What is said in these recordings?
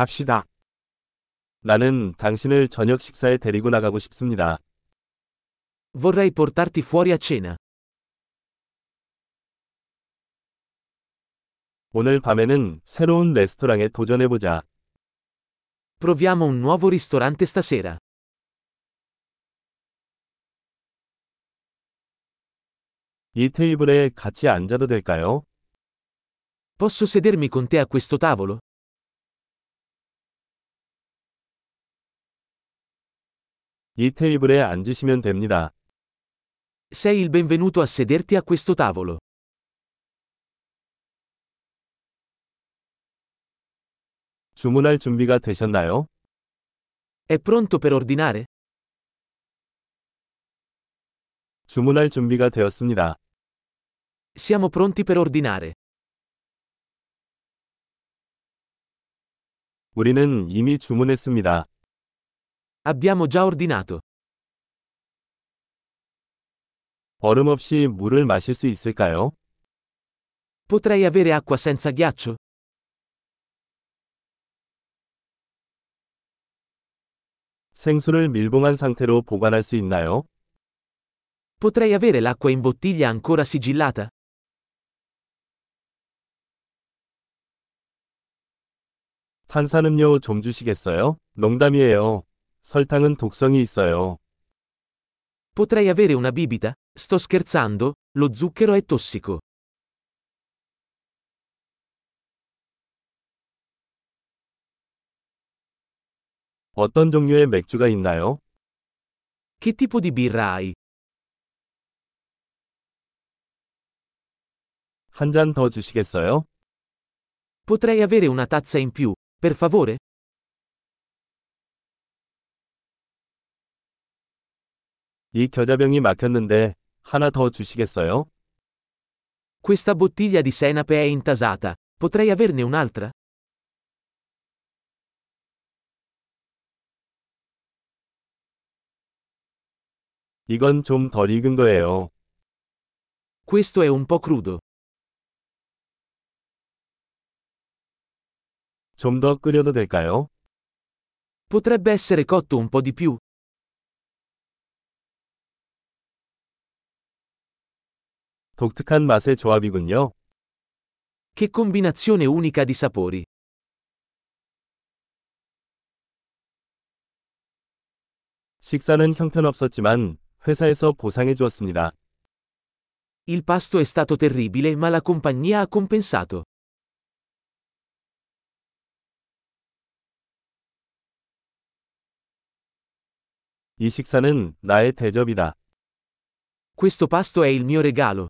갑시다. 나는 당신을 저녁 식사에 데리고 나가고 싶습니다. Vorrei portarti fuori a cena. 오늘 밤에는 새로운 레스토랑에 도전해 보자. Proviamo un nuovo ristorante stasera. 이 테이블에 같이 앉아도 될까요? Posso sedermi con te a questo tavolo? 이 테이블에 앉으시면 됩니다. Sei il benvenuto a sederti a questo tavolo. 주문할 준비가 되셨나요? È pronto per ordinare? 주문할 준비가 되었습니다. Siamo pronti per ordinare. 우리는 이미 주문했습니다. Abbiamo già ordinato. 얼음 없이 물을 마실 수 있을까요? Potrei avere acqua senza ghiaccio? 생수를 밀봉한 상태로 보관할 수 있나요? Potrei avere l'acqua in bottiglia ancora sigillata? 탄산음료 좀 주시겠어요? 농담이에요. 설탕은 독성이 있어요. Potrei avere una bibita? Sto scherzando, lo zucchero è tossico. 어떤 종류의 맥주가 있나요? Che tipo di birra hai? 한 잔 더 주시겠어요? Potrei avere una tazza in più, per favore? 이 겨자병이 막혔는데 하나 더 주시겠어요? Questa bottiglia di senape è intasata. Potrei averne un'altra? 이건 좀 덜 익은 거예요. Questo è un po' crudo. 좀 더 끓여도 될까요? Potrebbe essere cotto un po' di più? 독특한 맛의 조합이군요. Che combinazione unica di sapori. 식사는 형편없었지만 회사에서 보상해 주었습니다. Il pasto è stato terribile ma la compagnia ha compensato. 이 식사는 나의 대접이다. Questo pasto è il mio regalo.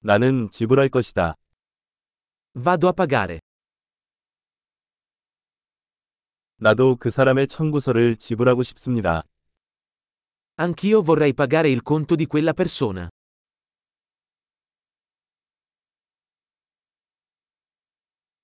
나는 지불할 것이다. Vado a pagare. 나도 그 사람의 청구서를 지불하고 싶습니다. Anch'io vorrei pagare il conto di quella persona.